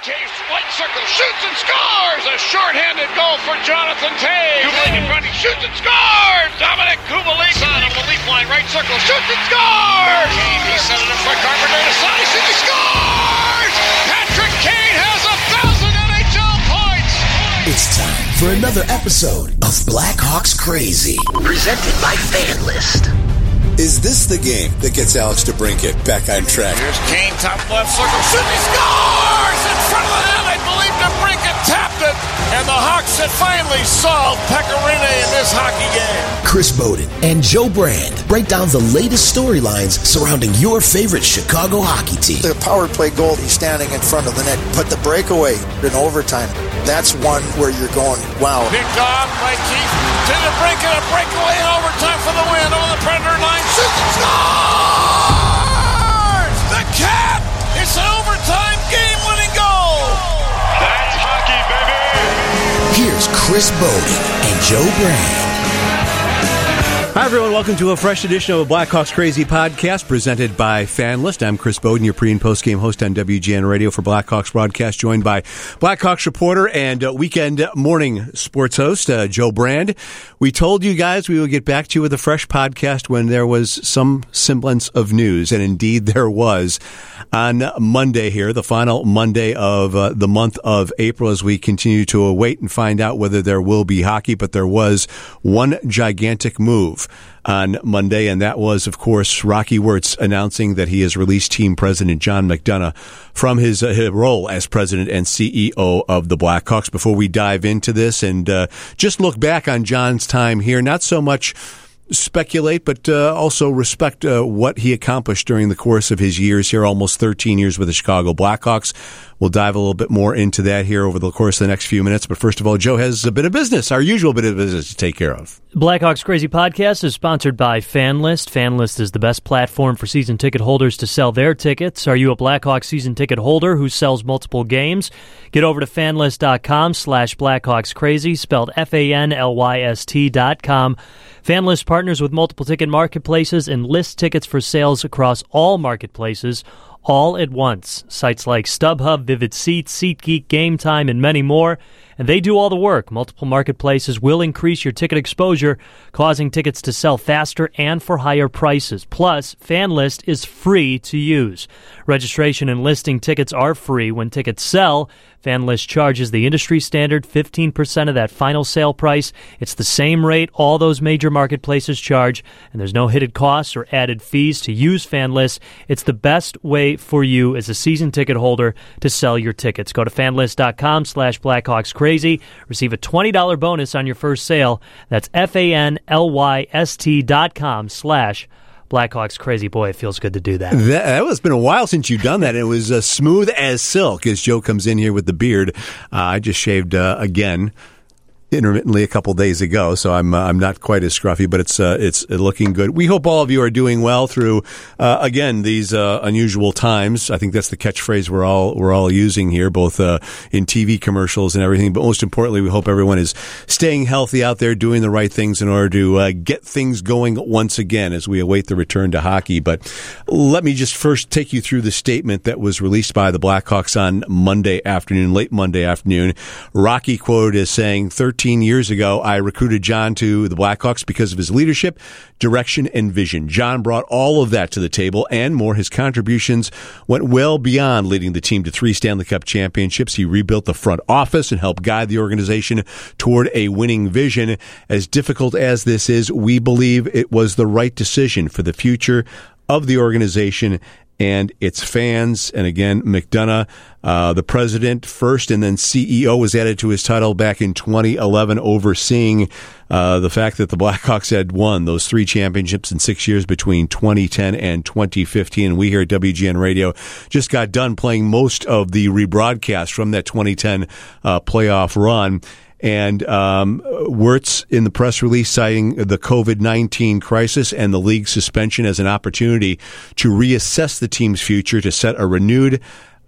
Toews, white circle, shoots and scores! A shorthanded goal for Jonathan Toews. Kubalik in front, he shoots and scores! Dominik Kubalik on the leaf line, right circle, shoots and scores! Kane, he set it up for Carpenter to side, shoots and scores! Patrick Kane has a thousand NHL points! It's time for another episode of Blackhawks Crazy, presented by FanLyst. Is this the game that gets Alex DeBrincat back on track? Here's Kane, top left circle, shoots, he scores! In front of the net, tapped it, and the Hawks had finally solved Pekka Rinne in this hockey game. Chris Boden and Joe Brand break down the latest storylines surrounding your favorite Chicago hockey team. The power play goal, he's standing in front of the net, but the breakaway in overtime, that's one where you're going, wow. Picked off by Keith to the brink and a breakaway in overtime for the win over the Predator line. Shoots and Chris Boden and Joe Brand. Hi, everyone. Welcome to a fresh edition of a Blackhawks Crazy podcast presented by FanLyst. I'm Chris Boden, your pre and post game host on WGN Radio for Blackhawks broadcast, joined by Blackhawks reporter and uh, weekend morning sports host, uh, Joe Brand. We told you guys we would get back to you with a fresh podcast when there was some semblance of news, and indeed there was on Monday here, the final Monday of uh, the month of April, as we continue to await and find out whether there will be hockey. But there was one gigantic move on Monday, and that was, of course, Rocky Wirtz announcing that he has released team president John McDonough from his, uh, his role as president and CEO of the Blackhawks. Before we dive into this and uh, just look back on John's time here, not so much speculate, but uh, also respect uh, what he accomplished during the course of his years here, almost 13 years with the Chicago Blackhawks. We'll dive a little bit more into that here over the course of the next few minutes. But first of all, Joe has a bit of business, our usual bit of business to take care of. Blackhawks Crazy Podcast is sponsored by FanLyst. FanLyst is the best platform for season ticket holders to sell their tickets. Are you a Blackhawks season ticket holder who sells multiple games? Get over to fanlyst.com slash Blackhawks Crazy, spelled F-A-N-L-Y-S-T dot com. FanLyst partners with multiple ticket marketplaces and lists tickets for sales across all marketplaces all at once. Sites like StubHub, Vivid Seats, SeatGeek, Game Time, and many more. And they do all the work. Multiple marketplaces will increase your ticket exposure, causing tickets to sell faster and for higher prices. Plus, FanLyst is free to use. Registration and listing tickets are free when tickets sell. FanLyst charges the industry standard 15% of that final sale price. It's the same rate all those major marketplaces charge, and there's no hidden costs or added fees to use FanLyst. It's the best way for you as a season ticket holder to sell your tickets. Go to fanlyst.com slash Blackhawks Crazy. Receive a $20 bonus on your first sale. That's F-A-N-L-Y-S-T dot com slash Blackhawks crazy boy. It feels good to do that. That, that was been a while since you've done that. It was uh, smooth as silk as Joe comes in here with the beard. Uh, I just shaved uh, again intermittently a couple days ago, so I'm uh, I'm not quite as scruffy, but it's uh, it's looking good. We hope all of you are doing well through uh, again these uh, unusual times. I think that's the catchphrase we're all we're all using here, both uh, in TV commercials and everything. But most importantly, we hope everyone is staying healthy out there, doing the right things in order to uh, get things going once again as we await the return to hockey. But let me just first take you through the statement that was released by the Blackhawks on Monday afternoon, late Monday afternoon. Rocky quoted as saying, 13 years ago, I recruited John to the Blackhawks because of his leadership, direction, and vision. John brought all of that to the table and more. His contributions went well beyond leading the team to three Stanley Cup championships. He rebuilt the front office and helped guide the organization toward a winning vision. As difficult as this is, we believe it was the right decision for the future of the organization and its fans. And again, McDonough, uh, the president first and then CEO was added to his title back in 2011, overseeing uh, the fact that the Blackhawks had won those three championships in six years between 2010 and 2015. And we here at WGN Radio just got done playing most of the rebroadcast from that 2010 uh, playoff run. And um, Wirtz in the press release citing the COVID 19 crisis and the league suspension as an opportunity to reassess the team's future to set a renewed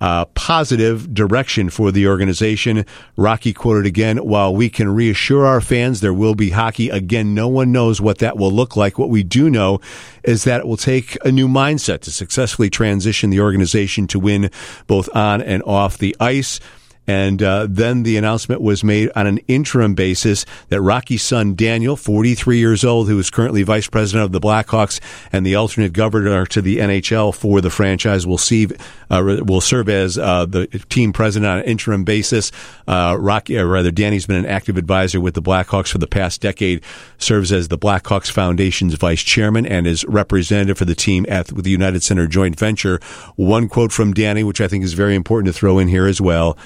uh, positive direction for the organization. Rocky quoted again, while we can reassure our fans there will be hockey again, no one knows what that will look like. What we do know is that it will take a new mindset to successfully transition the organization to win both on and off the ice. And uh, then the announcement was made on an interim basis that Rocky's son Daniel, 43 years old, who is currently vice president of the Blackhawks and the alternate governor to the NHL for the franchise, will see uh, will serve as uh, the team president on an interim basis. Uh, Rocky, or rather, Danny's been an active advisor with the Blackhawks for the past decade. Serves as the Blackhawks Foundation's vice chairman and is representative for the team at the United Center joint venture. One quote from Danny, which I think is very important to throw in here as well.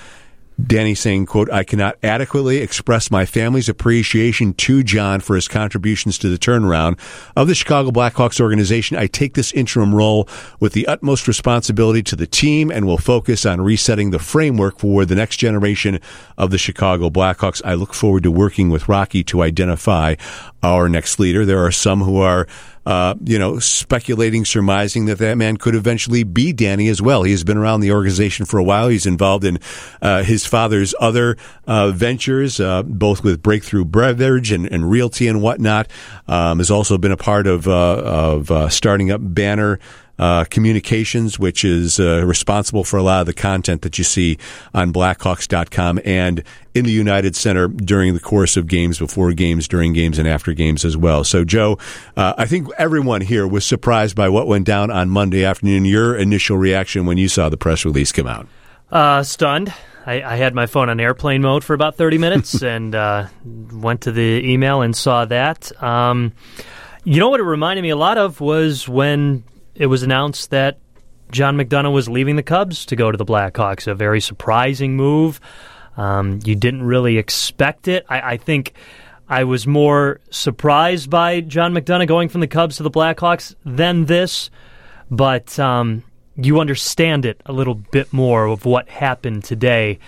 Danny saying, quote, I cannot adequately express my family's appreciation to John for his contributions to the turnaround of the Chicago Blackhawks organization. I take this interim role with the utmost responsibility to the team and will focus on resetting the framework for the next generation of the Chicago Blackhawks. I look forward to working with Rocky to identify our next leader. There are some who are uh, you know, speculating, surmising that that man could eventually be Danny as well. He has been around the organization for a while. He's involved in uh, his father's other uh, ventures, uh, both with Breakthrough Beverage and, and Realty and whatnot. Um, has also been a part of uh, of starting up Banner uh, Communications, which is uh, responsible for a lot of the content that you see on Blackhawks.com and in the United Center during the course of games, before games, during games, and after games as well. So, Joe, uh, I think everyone here was surprised by what went down on Monday afternoon. Your initial reaction when you saw the press release come out? Uh, stunned. I, I, had my phone on airplane mode for about 30 minutes and uh, went to the email and saw that. Um, you know what it reminded me a lot of was when it was announced that John McDonough was leaving the Cubs to go to the Blackhawks. A very surprising move. Um, you didn't really expect it. I, I, think I was more surprised by John McDonough going from the Cubs to the Blackhawks than this, but um, you understand it a little bit more of what happened today.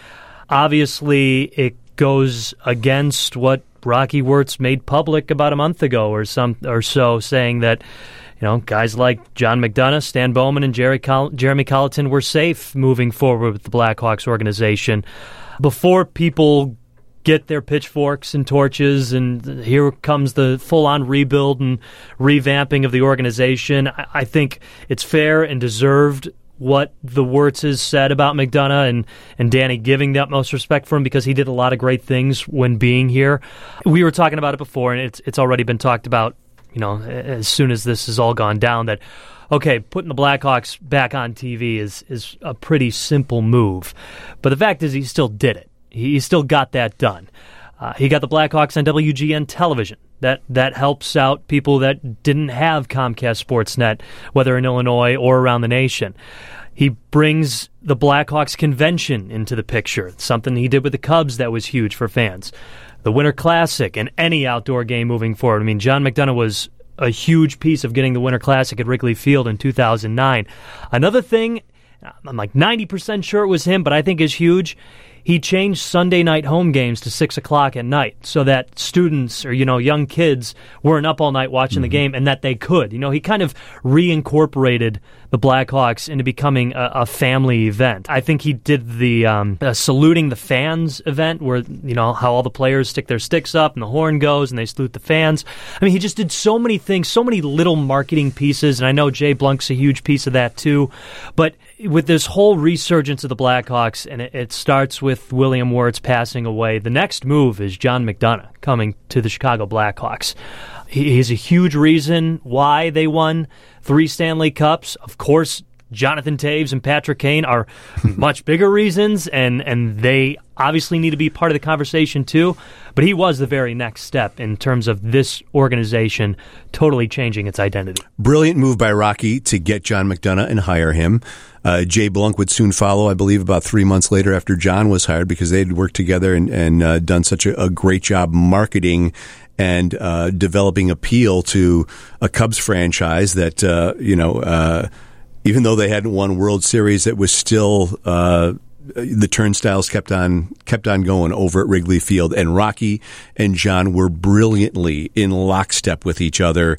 Obviously, it goes against what Rocky Wirtz made public about a month ago or some or so, saying that you know, guys like John McDonough, Stan Bowman, and Jerry Col- Jeremy Colliton were safe moving forward with the Blackhawks organization. Before people get their pitchforks and torches, and here comes the full on rebuild and revamping of the organization, I, think it's fair and deserved what the Wirtzes said about McDonough and, and Danny giving the utmost respect for him because he did a lot of great things when being here. We were talking about it before, and it's it's already been talked about you know, as soon as this has all gone down, that okay, putting the Blackhawks back on TV is is a pretty simple move. But the fact is, he still did it. He still got that done. Uh, he got the Blackhawks on WGN television. That that helps out people that didn't have Comcast Sportsnet, whether in Illinois or around the nation. He brings the Blackhawks convention into the picture, something he did with the Cubs that was huge for fans the Winter Classic and any outdoor game moving forward. I mean, John McDonough was a huge piece of getting the Winter Classic at Wrigley Field in 2009. Another thing, I'm like 90% sure it was him, but I think is huge he changed Sunday night home games to six o'clock at night so that students or you know young kids weren't up all night watching mm-hmm. the game and that they could. You know, he kind of reincorporated the Blackhawks into becoming a, a family event. I think he did the um, uh, saluting the fans event where you know how all the players stick their sticks up and the horn goes and they salute the fans. I mean, he just did so many things, so many little marketing pieces, and I know Jay Blunk's a huge piece of that too. But with this whole resurgence of the Blackhawks, and it, it, starts with William Wirtz passing away, the next move is John McDonough coming to the Chicago Blackhawks. He, he's a huge reason why they won three Stanley Cups. Of course, Jonathan Toews and Patrick Kane are much bigger reasons, and, and they obviously need to be part of the conversation too. But he was the very next step in terms of this organization totally changing its identity. Brilliant move by Rocky to get John McDonough and hire him. Uh, Jay Blunk would soon follow, I believe, about three months later after John was hired because they had worked together and, and uh, done such a, a, great job marketing and uh, developing appeal to a Cubs franchise that, uh, you know, uh, even though they hadn't won World Series, it was still uh, the turnstiles kept on kept on going over at Wrigley Field, and Rocky and John were brilliantly in lockstep with each other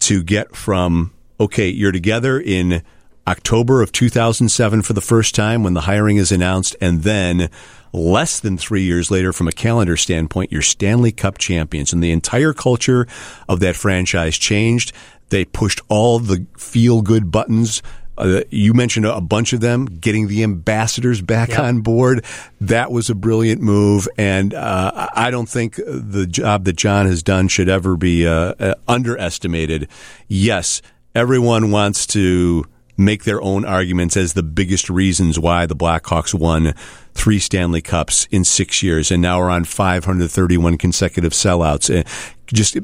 to get from okay, you're together in October of 2007 for the first time when the hiring is announced, and then less than three years later, from a calendar standpoint, you're Stanley Cup champions. And the entire culture of that franchise changed. They pushed all the feel good buttons. Uh, you mentioned a bunch of them getting the ambassadors back Yep. on board. That was a brilliant move, and uh, I don't think the job that John has done should ever be uh, uh, underestimated. Yes, everyone wants to make their own arguments as the biggest reasons why the Blackhawks won three Stanley Cups in six years, and now we're on 531 consecutive sellouts. Uh, Just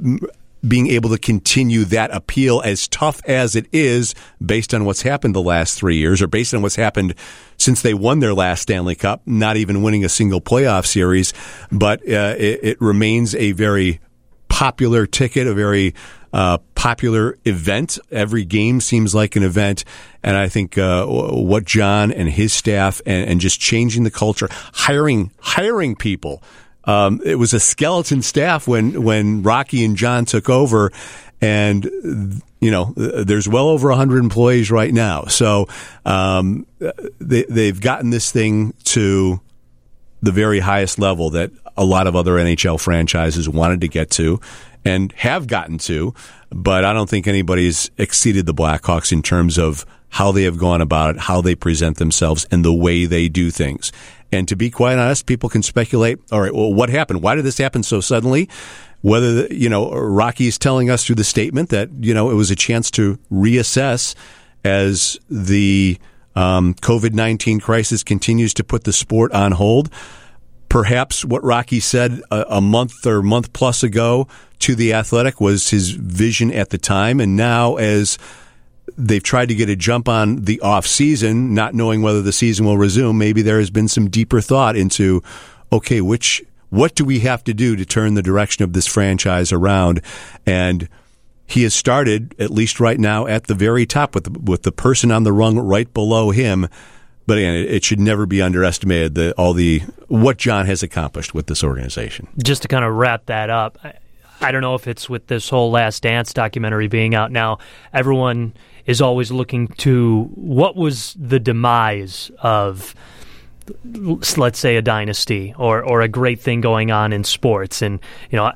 being able to continue that appeal as tough as it is based on what's happened the last three years or based on what's happened since they won their last Stanley Cup, not even winning a single playoff series. But uh, it, it remains a very popular ticket, a very uh, popular event. Every game seems like an event. And I think uh, what John and his staff and, and just changing the culture, hiring hiring people um, it was a skeleton staff when when Rocky and John took over, and you know there's well over 100 employees right now. So um, they they've gotten this thing to the very highest level that a lot of other NHL franchises wanted to get to and have gotten to, but I don't think anybody's exceeded the Blackhawks in terms of how they have gone about it, how they present themselves, and the way they do things. And to be quite honest, people can speculate, all right, well, what happened? Why did this happen so suddenly? Whether, you know, Rocky is telling us through the statement that, you know, it was a chance to reassess as the um, COVID 19 crisis continues to put the sport on hold. Perhaps what Rocky said a, a month or month plus ago to the athletic was his vision at the time. And now, as they've tried to get a jump on the off season, not knowing whether the season will resume. Maybe there has been some deeper thought into, okay, which what do we have to do to turn the direction of this franchise around? And he has started, at least right now, at the very top with the, with the person on the rung right below him. But again, it, should never be underestimated the all the what John has accomplished with this organization. just to kind of wrap that up, I, I don't know if it's with this whole Last Dance documentary being out now. Everyone is always looking to what was the demise of, let's say, a dynasty or or a great thing going on in sports, and you know.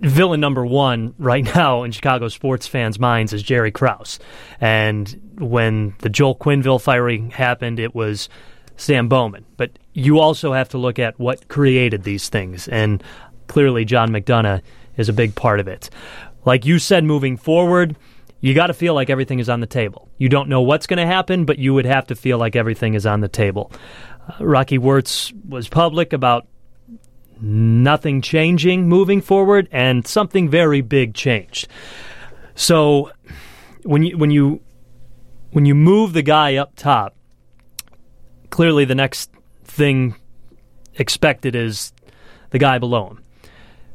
Villain number one right now in Chicago sports fans' minds is Jerry Krause. And when the Joel Quenneville firing happened, it was Sam Bowman. But you also have to look at what created these things. And clearly, John McDonough is a big part of it. Like you said, moving forward, you got to feel like everything is on the table. You don't know what's going to happen, but you would have to feel like everything is on the table. Uh, Rocky Wirtz was public about nothing changing moving forward, and something very big changed. So when you when you when you move the guy up top, clearly the next thing expected is the guy below him.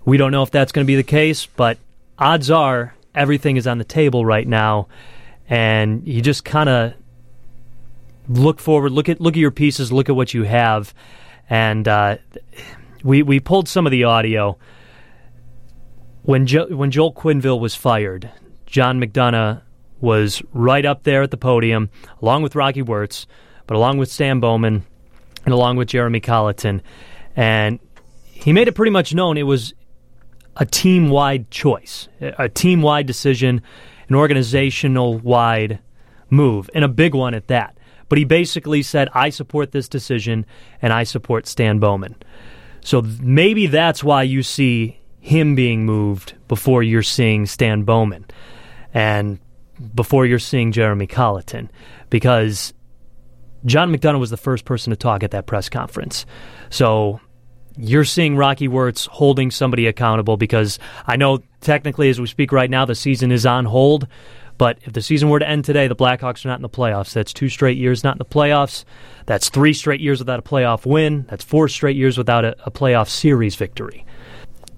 We don't know if that's going to be the case, but odds are everything is on the table right now, and you just kind of look forward, look at look at your pieces, look at what you have, and uh, we we pulled some of the audio when jo- when Joel Quenneville was fired. John McDonough was right up there at the podium, along with Rocky Wirtz, but along with Sam Bowman and along with Jeremy Colliton, and he made it pretty much known it was a team wide choice, a team wide decision, an organizational wide move, and a big one at that. But he basically said, I support this decision and I support Stan Bowman. So maybe that's why you see him being moved before you're seeing Stan Bowman and before you're seeing Jeremy Colliton because John McDonough was the first person to talk at that press conference. So you're seeing Rocky Wirtz holding somebody accountable because I know technically as we speak right now the season is on hold, but if the season were to end today, the Blackhawks are not in the playoffs. That's two straight years not in the playoffs. That's three straight years without a playoff win. That's four straight years without a, a playoff series victory.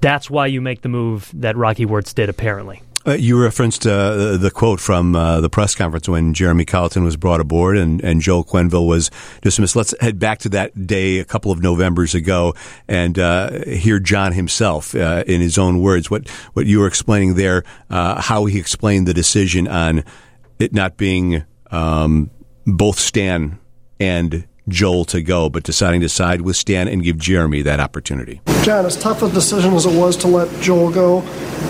That's why you make the move that Rocky Wirtz did, apparently. Uh, you referenced uh, the quote from uh, the press conference when Jeremy Colliton was brought aboard and, and Joel Quenneville was dismissed. Let's head back to that day a couple of Novembers ago and uh, hear John himself uh, in his own words. What what you were explaining there, uh, how he explained the decision on it not being um, both Stan and Joel to go, but deciding to side with Stan and give Jeremy that opportunity. John, as tough a decision as it was to let Joel go,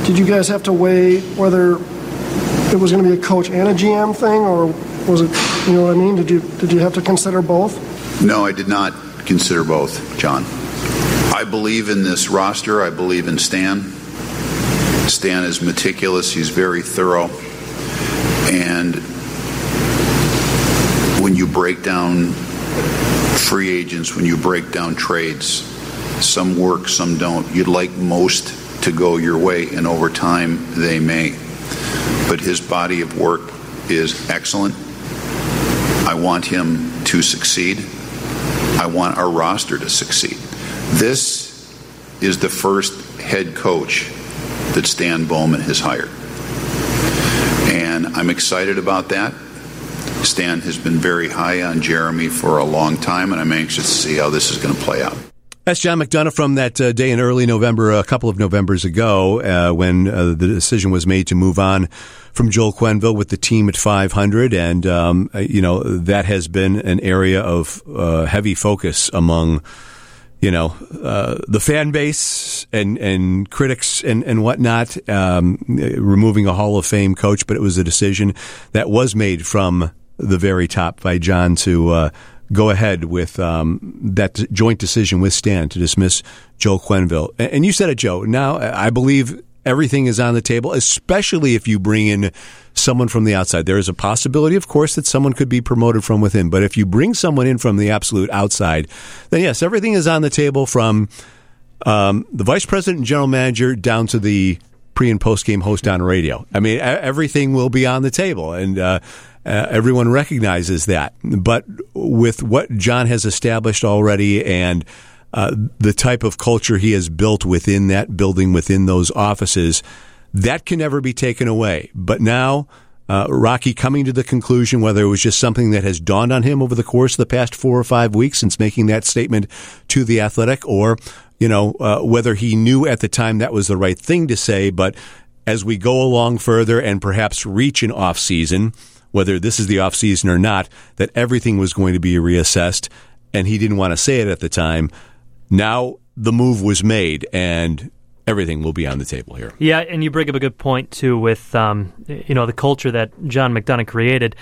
did you guys have to weigh whether it was going to be a coach and a GM thing, or was it, you know what I mean? Did you did you have to consider both? No, I did not consider both, John. I believe in this roster. I believe in Stan. Stan is meticulous. He's very thorough, and when you break down free agents, when you break down trades, some work, some don't. You'd like most to go your way, and over time they may. But his body of work is excellent. I want him to succeed. I want our roster to succeed. This is the first head coach that Stan Bowman has hired. And I'm excited about that. Stan has been very high on Jeremy for a long time, and I'm anxious to see how this is going to play out. That's John McDonough from that uh, day in early November, a couple of Novembers ago, uh, when uh, the decision was made to move on from Joel Quenneville with the team at 500. And, um, uh, you know, that has been an area of uh, heavy focus among, you know, uh, the fan base and, and critics and, and whatnot, um, removing a Hall of Fame coach. But it was a decision that was made from the very top by John to go ahead with um, that joint decision with Stan to dismiss Joe Quenneville. And you said it, Joe. Now, I believe everything is on the table, especially if you bring in someone from the outside. There is a possibility, of course, that someone could be promoted from within. But if you bring someone in from the absolute outside, then yes, everything is on the table from um, the vice president and general manager down to the pre and post game host on radio. I mean, everything will be on the table. And, uh, uh, everyone recognizes that. But with what John has established already and uh, the type of culture he has built within that building, within those offices, that can never be taken away. But now, uh, Rocky coming to the conclusion, whether it was just something that has dawned on him over the course of the past four or five weeks since making that statement to the athletic, or, you know, uh, whether he knew at the time that was the right thing to say, but as we go along further and perhaps reach an off season, whether this is the off season or not, that everything was going to be reassessed, and he didn't want to say it at the time. Now the move was made, and everything will be on the table here. Yeah, and you bring up a good point too with um, you know the culture that John McDonough created.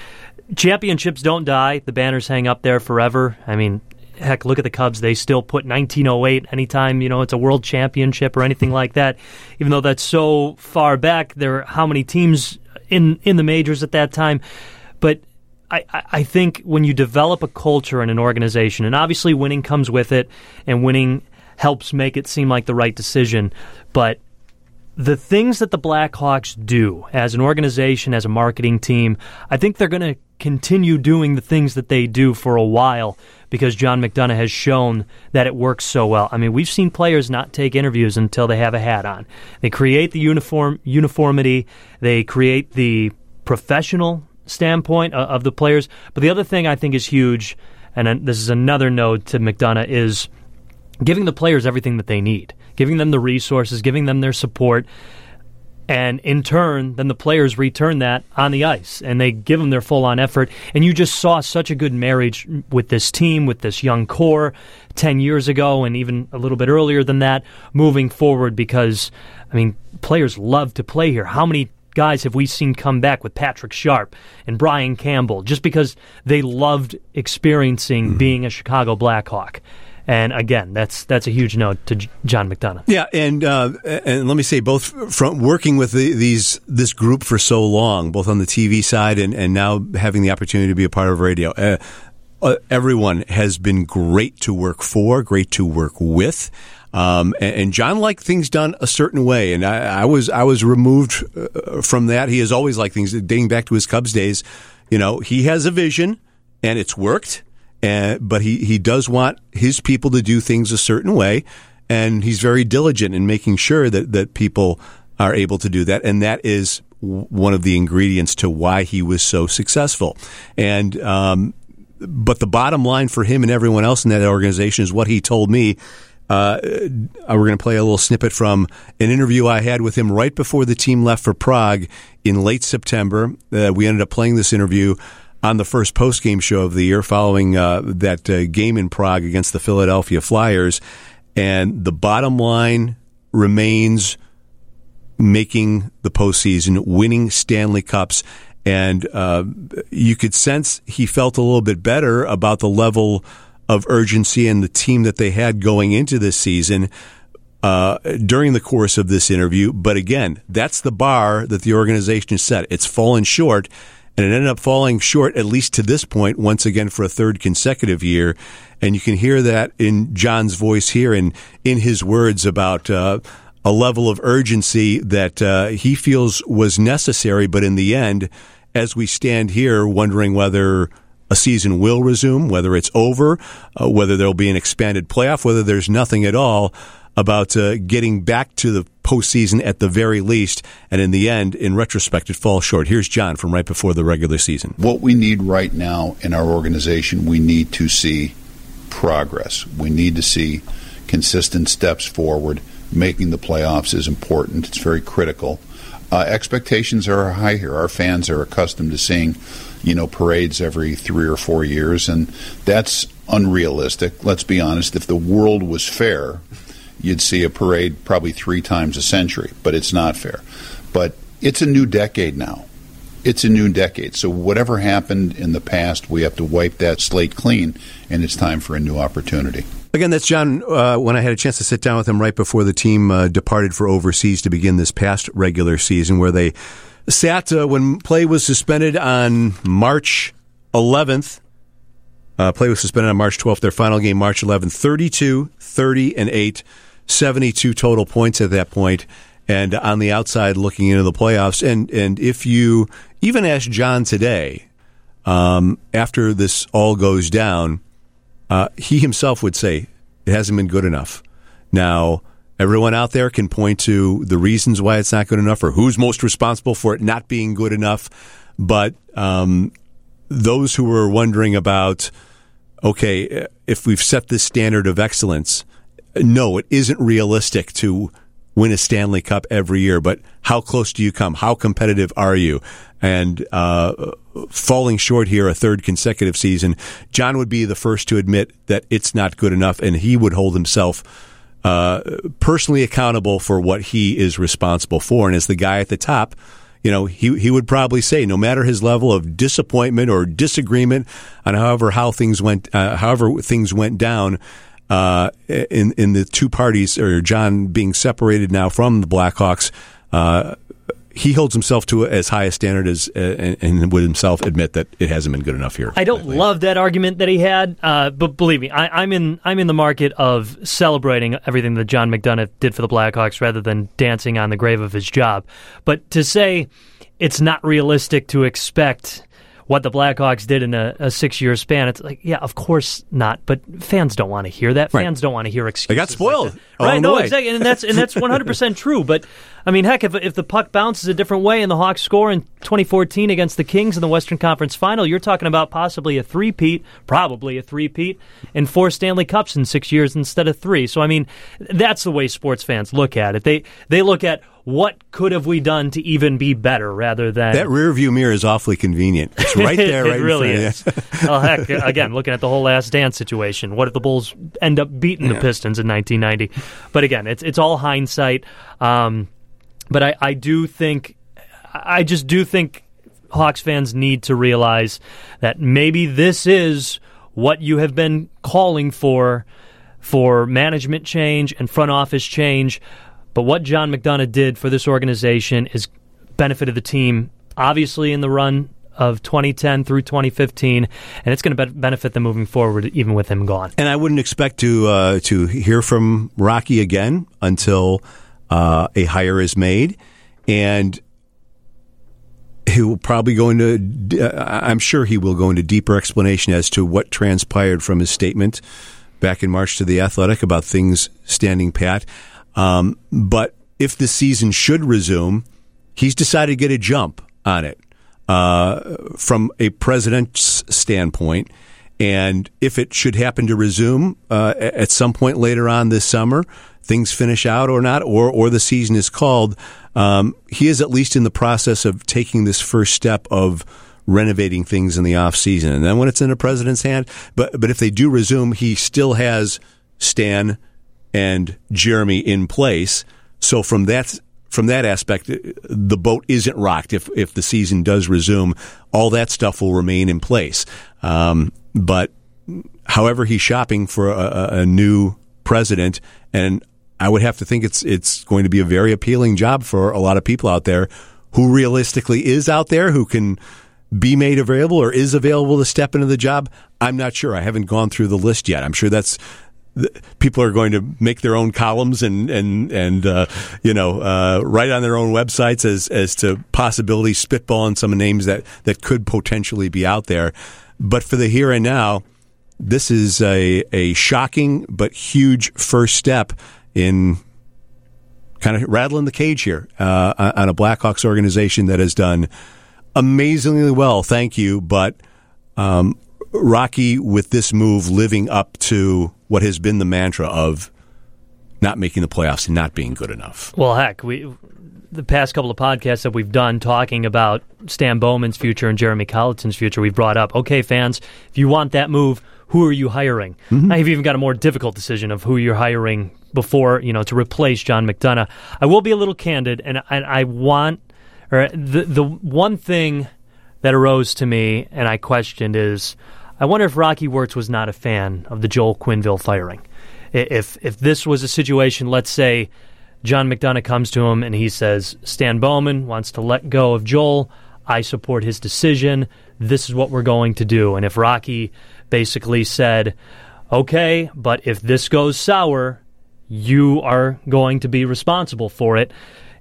Championships don't die; the banners hang up there forever. I mean, heck, look at the Cubs. They still put 1908 anytime, you know, it's a world championship or anything like that. Even though that's so far back, there are how many teams in in the majors at that time. But I, I think when you develop a culture in an organization, and obviously winning comes with it, and winning helps make it seem like the right decision, but the things that the Blackhawks do as an organization, as a marketing team, I think they're going to continue doing the things that they do for a while because John McDonough has shown that it works so well. I mean, we've seen players not take interviews until they have a hat on. They create the uniform uniformity, they create the professional standpoint of the players. But the other thing I think is huge, and this is another note to McDonough, is giving the players everything that they need, giving them the resources, giving them their support. And in turn, then the players return that on the ice and they give them their full on effort. And you just saw such a good marriage with this team, with this young core 10 years ago and even a little bit earlier than that moving forward because, I mean, players love to play here. How many guys have we seen come back with Patrick Sharp and Brian Campbell just because they loved experiencing mm-hmm. being a Chicago Blackhawk? And again, that's that's a huge note to John McDonough. Yeah, and uh, and let me say, both from working with the, these this group for so long, both on the TV side and, and now having the opportunity to be a part of radio. Uh, uh, everyone has been great to work for, great to work with. Um, and, and, John liked things done a certain way, and I, I was I was removed uh, from that. He has always liked things dating back to his Cubs days. You know, he has a vision, and it's worked. But he, he does want his people to do things a certain way, and he's very diligent in making sure that, that people are able to do that. And that is one of the ingredients to why he was so successful. And, um, but the bottom line for him and everyone else in that organization is what he told me. Uh, we're going to play a little snippet from an interview I had with him right before the team left for Prague in late September. Uh, we ended up playing this interview on the first post game show of the year following uh, that uh, game in Prague against the Philadelphia Flyers. And the bottom line remains making the postseason, winning Stanley Cups. And uh, you could sense he felt a little bit better about the level of urgency and the team that they had going into this season. Uh, during the course of this interview. But again, that's the bar that the organization has set. It's fallen short, and it ended up falling short, at least to this point, once again for a third consecutive year. And you can hear that in John's voice here and in his words about. Uh, a level of urgency that uh, he feels was necessary, but in the end, as we stand here wondering whether a season will resume, whether it's over, uh, whether there'll be an expanded playoff, whether there's nothing at all, about uh, getting back to the postseason at the very least. And in the end, in retrospect, it falls short. Here's John from right before the regular season. What we need right now in our organization, we need to see progress. We need to see consistent steps forward. Making the playoffs is important, it's very critical. Uh, expectations are high here. Our fans are accustomed to seeing, you know, parades every three or four years, and that's unrealistic. Let's be honest. If the world was fair, you'd see a parade probably three times a century, but it's not fair. But it's a new decade now. It's a new decade. So whatever happened in the past, we have to wipe that slate clean, and it's time for a new opportunity. Again, that's John. Uh, when I had a chance to sit down with him right before the team uh, departed for overseas to begin this past regular season, where they sat uh, when play was suspended on March 11th. Uh, play was suspended on March 12th. Their final game, March 11th, 32, 30, and 8 72 total points at that point and on the outside looking into the playoffs. And, and if you even ask John today, um, after this all goes down, uh, he himself would say it hasn't been good enough. Now, everyone out there can point to the reasons why it's not good enough or who's most responsible for it not being good enough. But um, those who were wondering about, okay, if we've set this standard of excellence, no, it isn't realistic to win a Stanley Cup every year, but how close do you come? How competitive are you? And uh, falling short here a third consecutive season, John would be the first to admit that it's not good enough, and he would hold himself uh, personally accountable for what he is responsible for. And as the guy at the top, you know, he he would probably say, no matter his level of disappointment or disagreement on however how things went, uh, however things went down, uh, in in the two parties, or John being separated now from the Blackhawks, uh, he holds himself to as high a standard as, uh, and, and, would himself admit that it hasn't been good enough here. I don't lately. love that argument that he had, uh, but believe me, I, am in I'm in the market of celebrating everything that John McDonough did for the Blackhawks rather than dancing on the grave of his job. But to say it's not realistic to expect what the Blackhawks did in a, a six year span. It's like, yeah, of course not. But fans don't want to hear that. Fans right. don't want to hear excuses. They got spoiled, like right? No, exactly, and that's and that's one hundred percent true. But I mean, heck, if if the puck bounces a different way and the Hawks score in 2014 against the Kings in the Western Conference Final, you're talking about possibly a three-peat, probably a three-peat, and four Stanley Cups in six years instead of three. So I mean, that's the way sports fans look at it. They they look at what could have we done to even be better rather than that rear view mirror is awfully convenient. It's right there, it right really is. oh heck, again, looking at the whole Last Dance situation, what if the Bulls end up beating yeah. the Pistons in 1990? But again, it's it's all hindsight. Um, but I, I do think, I just do think Hawks fans need to realize that maybe this is what you have been calling for for management change and front office change but what John McDonough did for this organization is benefited the team, obviously, in the run of 2010 through 2015, and it's going to be- benefit them moving forward, even with him gone. And I wouldn't expect to uh, to hear from Rocky again until uh, a hire is made, and he will probably go into. Uh, I'm sure he will go into deeper explanation as to what transpired from his statement back in March to the Athletic about things standing pat. Um, but if the season should resume, he's decided to get a jump on it uh, from a president's standpoint. And if it should happen to resume uh, at some point later on this summer, things finish out or not, or or the season is called, um, he is at least in the process of taking this first step of renovating things in the off season. And then when it's in a president's hand, but but if they do resume, he still has Stan and Jeremy in place. So from that from that aspect, the boat isn't rocked. If if the season does resume, all that stuff will remain in place. Um, but however, he's shopping for a, a new president, and I would have to think it's it's going to be a very appealing job for a lot of people out there who realistically is out there who can be made available or is available to step into the job. I'm not sure. I haven't gone through the list yet. I'm sure that's people are going to make their own columns and and and uh, you know uh, write on their own websites as as to possibilities, spitballing some names that that could potentially be out there. But for the here and now, this is a a shocking but huge first step in kind of rattling the cage here uh, on a Blackhawks organization that has done amazingly well. Thank you, but um, Rocky with this move living up to what has been the mantra of not making the playoffs and not being good enough. Well, heck, we the past couple of podcasts that we've done talking about Stan Bowman's future and Jeremy Colliton's future, we've brought up, okay, fans, if you want that move, who are you hiring? Mm-hmm. You've even got a more difficult decision of who you're hiring before, you know, to replace John McDonough. I will be a little candid, and I, I want, or the the one thing that arose to me and I questioned is I wonder if Rocky Wirtz was not a fan of the Joel Quenneville firing. If if this was a situation, let's say John McDonough comes to him and he says Stan Bowman wants to let go of Joel, I support his decision. This is what we're going to do. And if Rocky basically said, "Okay, but if this goes sour, you are going to be responsible for it."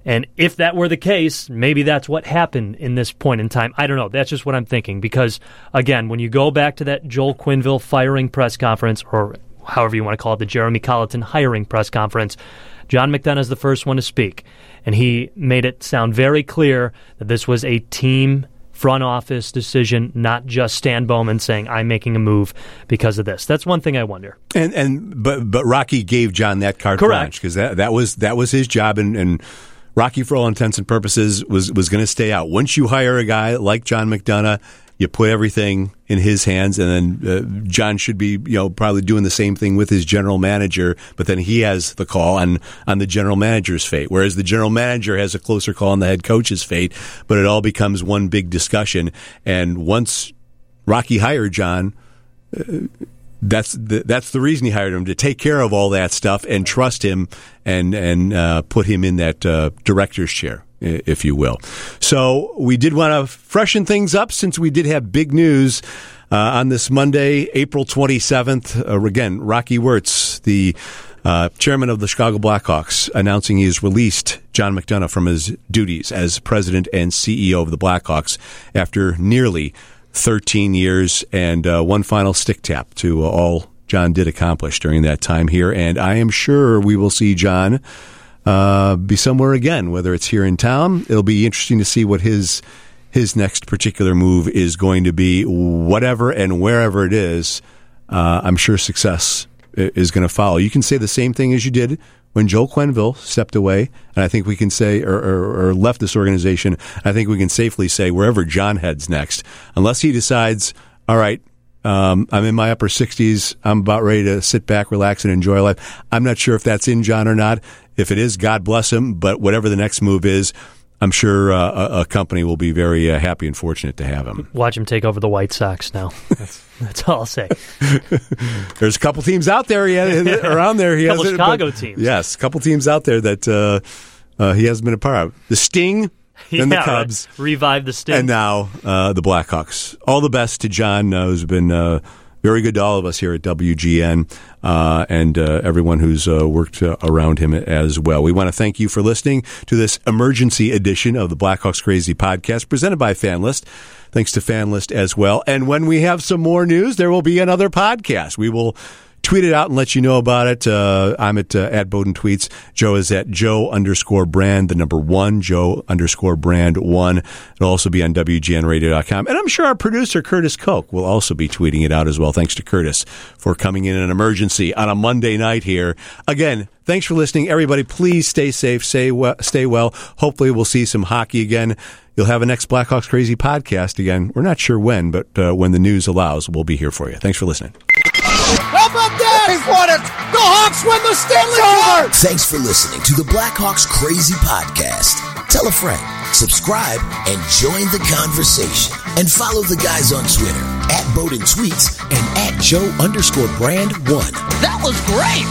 And if that were the case, maybe that's what happened in this point in time. I don't know. That's just what I'm thinking. Because, again, when you go back to that Joel Quenneville firing press conference, or however you want to call it, the Jeremy Colliton hiring press conference, John McDonough is the first one to speak. And he made it sound very clear that this was a team front office decision, not just Stan Bowman saying I'm making a move because of this. That's one thing I wonder. And and but but Rocky gave John that carte blanche because that that was that was his job and. and Rocky, for all intents and purposes, was was going to stay out. Once you hire a guy like John McDonough, you put everything in his hands, and then uh, John should be, you know, probably doing the same thing with his general manager. But then he has the call on on the general manager's fate, whereas the general manager has a closer call on the head coach's fate. But it all becomes one big discussion. And once Rocky hired John. Uh, that's the, that's the reason he hired him to take care of all that stuff and trust him and and uh, put him in that uh, director's chair, if you will. So we did want to freshen things up since we did have big news uh, on this Monday, April twenty seventh. Uh, again, Rocky Wirtz, the uh, chairman of the Chicago Blackhawks, announcing he has released John McDonough from his duties as president and CEO of the Blackhawks after nearly 13 years and uh, one final stick tap to uh, all John did accomplish during that time here. And I am sure we will see John uh, be somewhere again, whether it's here in town. It'll be interesting to see what his his next particular move is going to be, whatever and wherever it is. Uh, I'm sure success is going to follow. You can say the same thing as you did when Joel Quenneville stepped away, and I think we can say, or, or, or, left this organization, I think we can safely say wherever John heads next, unless he decides, all right, um, I'm in my upper 60s, I'm about ready to sit back, relax, and enjoy life. I'm not sure if that's in John or not. If it is, God bless him, but whatever the next move is, I'm sure uh, a, a, company will be very uh, happy and fortunate to have him. Watch him take over the White Sox now. That's, that's all I'll say. There's a couple teams out there he has, around there. He a couple has Chicago teams. Yes, a couple teams out there that uh, uh, he hasn't been a part of. The Sting. and yeah, the Cubs. Right. Revive the Sting. And now uh, the Blackhawks. All the best to John, uh, who's been very good to all of us here at WGN uh, and uh, everyone who's uh, worked uh, around him as well. We want to thank you for listening to this emergency edition of the Blackhawks Crazy podcast presented by FanLyst. Thanks to FanLyst as well. And when we have some more news, there will be another podcast. We will tweet it out and let you know about it. Uh, I'm at uh, at Boden Tweets. Joe is at Joe underscore brand, the number one, Joe underscore brand one. It'll also be on WGNradio.com. And I'm sure our producer, Curtis Koch, will also be tweeting it out as well. Thanks to Curtis for coming in an emergency on a Monday night here. Again, Thanks for listening, everybody. Please stay safe, stay well, stay well. Hopefully, we'll see some hockey again. You'll have a next Blackhawks Crazy podcast again. We're not sure when, but uh, when the news allows, we'll be here for you. Thanks for listening. How about that? He's won it. The Hawks win the Stanley Cup. Thanks for listening to the Blackhawks Crazy Podcast. Tell a friend, subscribe, and join the conversation. And follow the guys on Twitter at Boden Tweets and at Joe underscore brand one. That was great.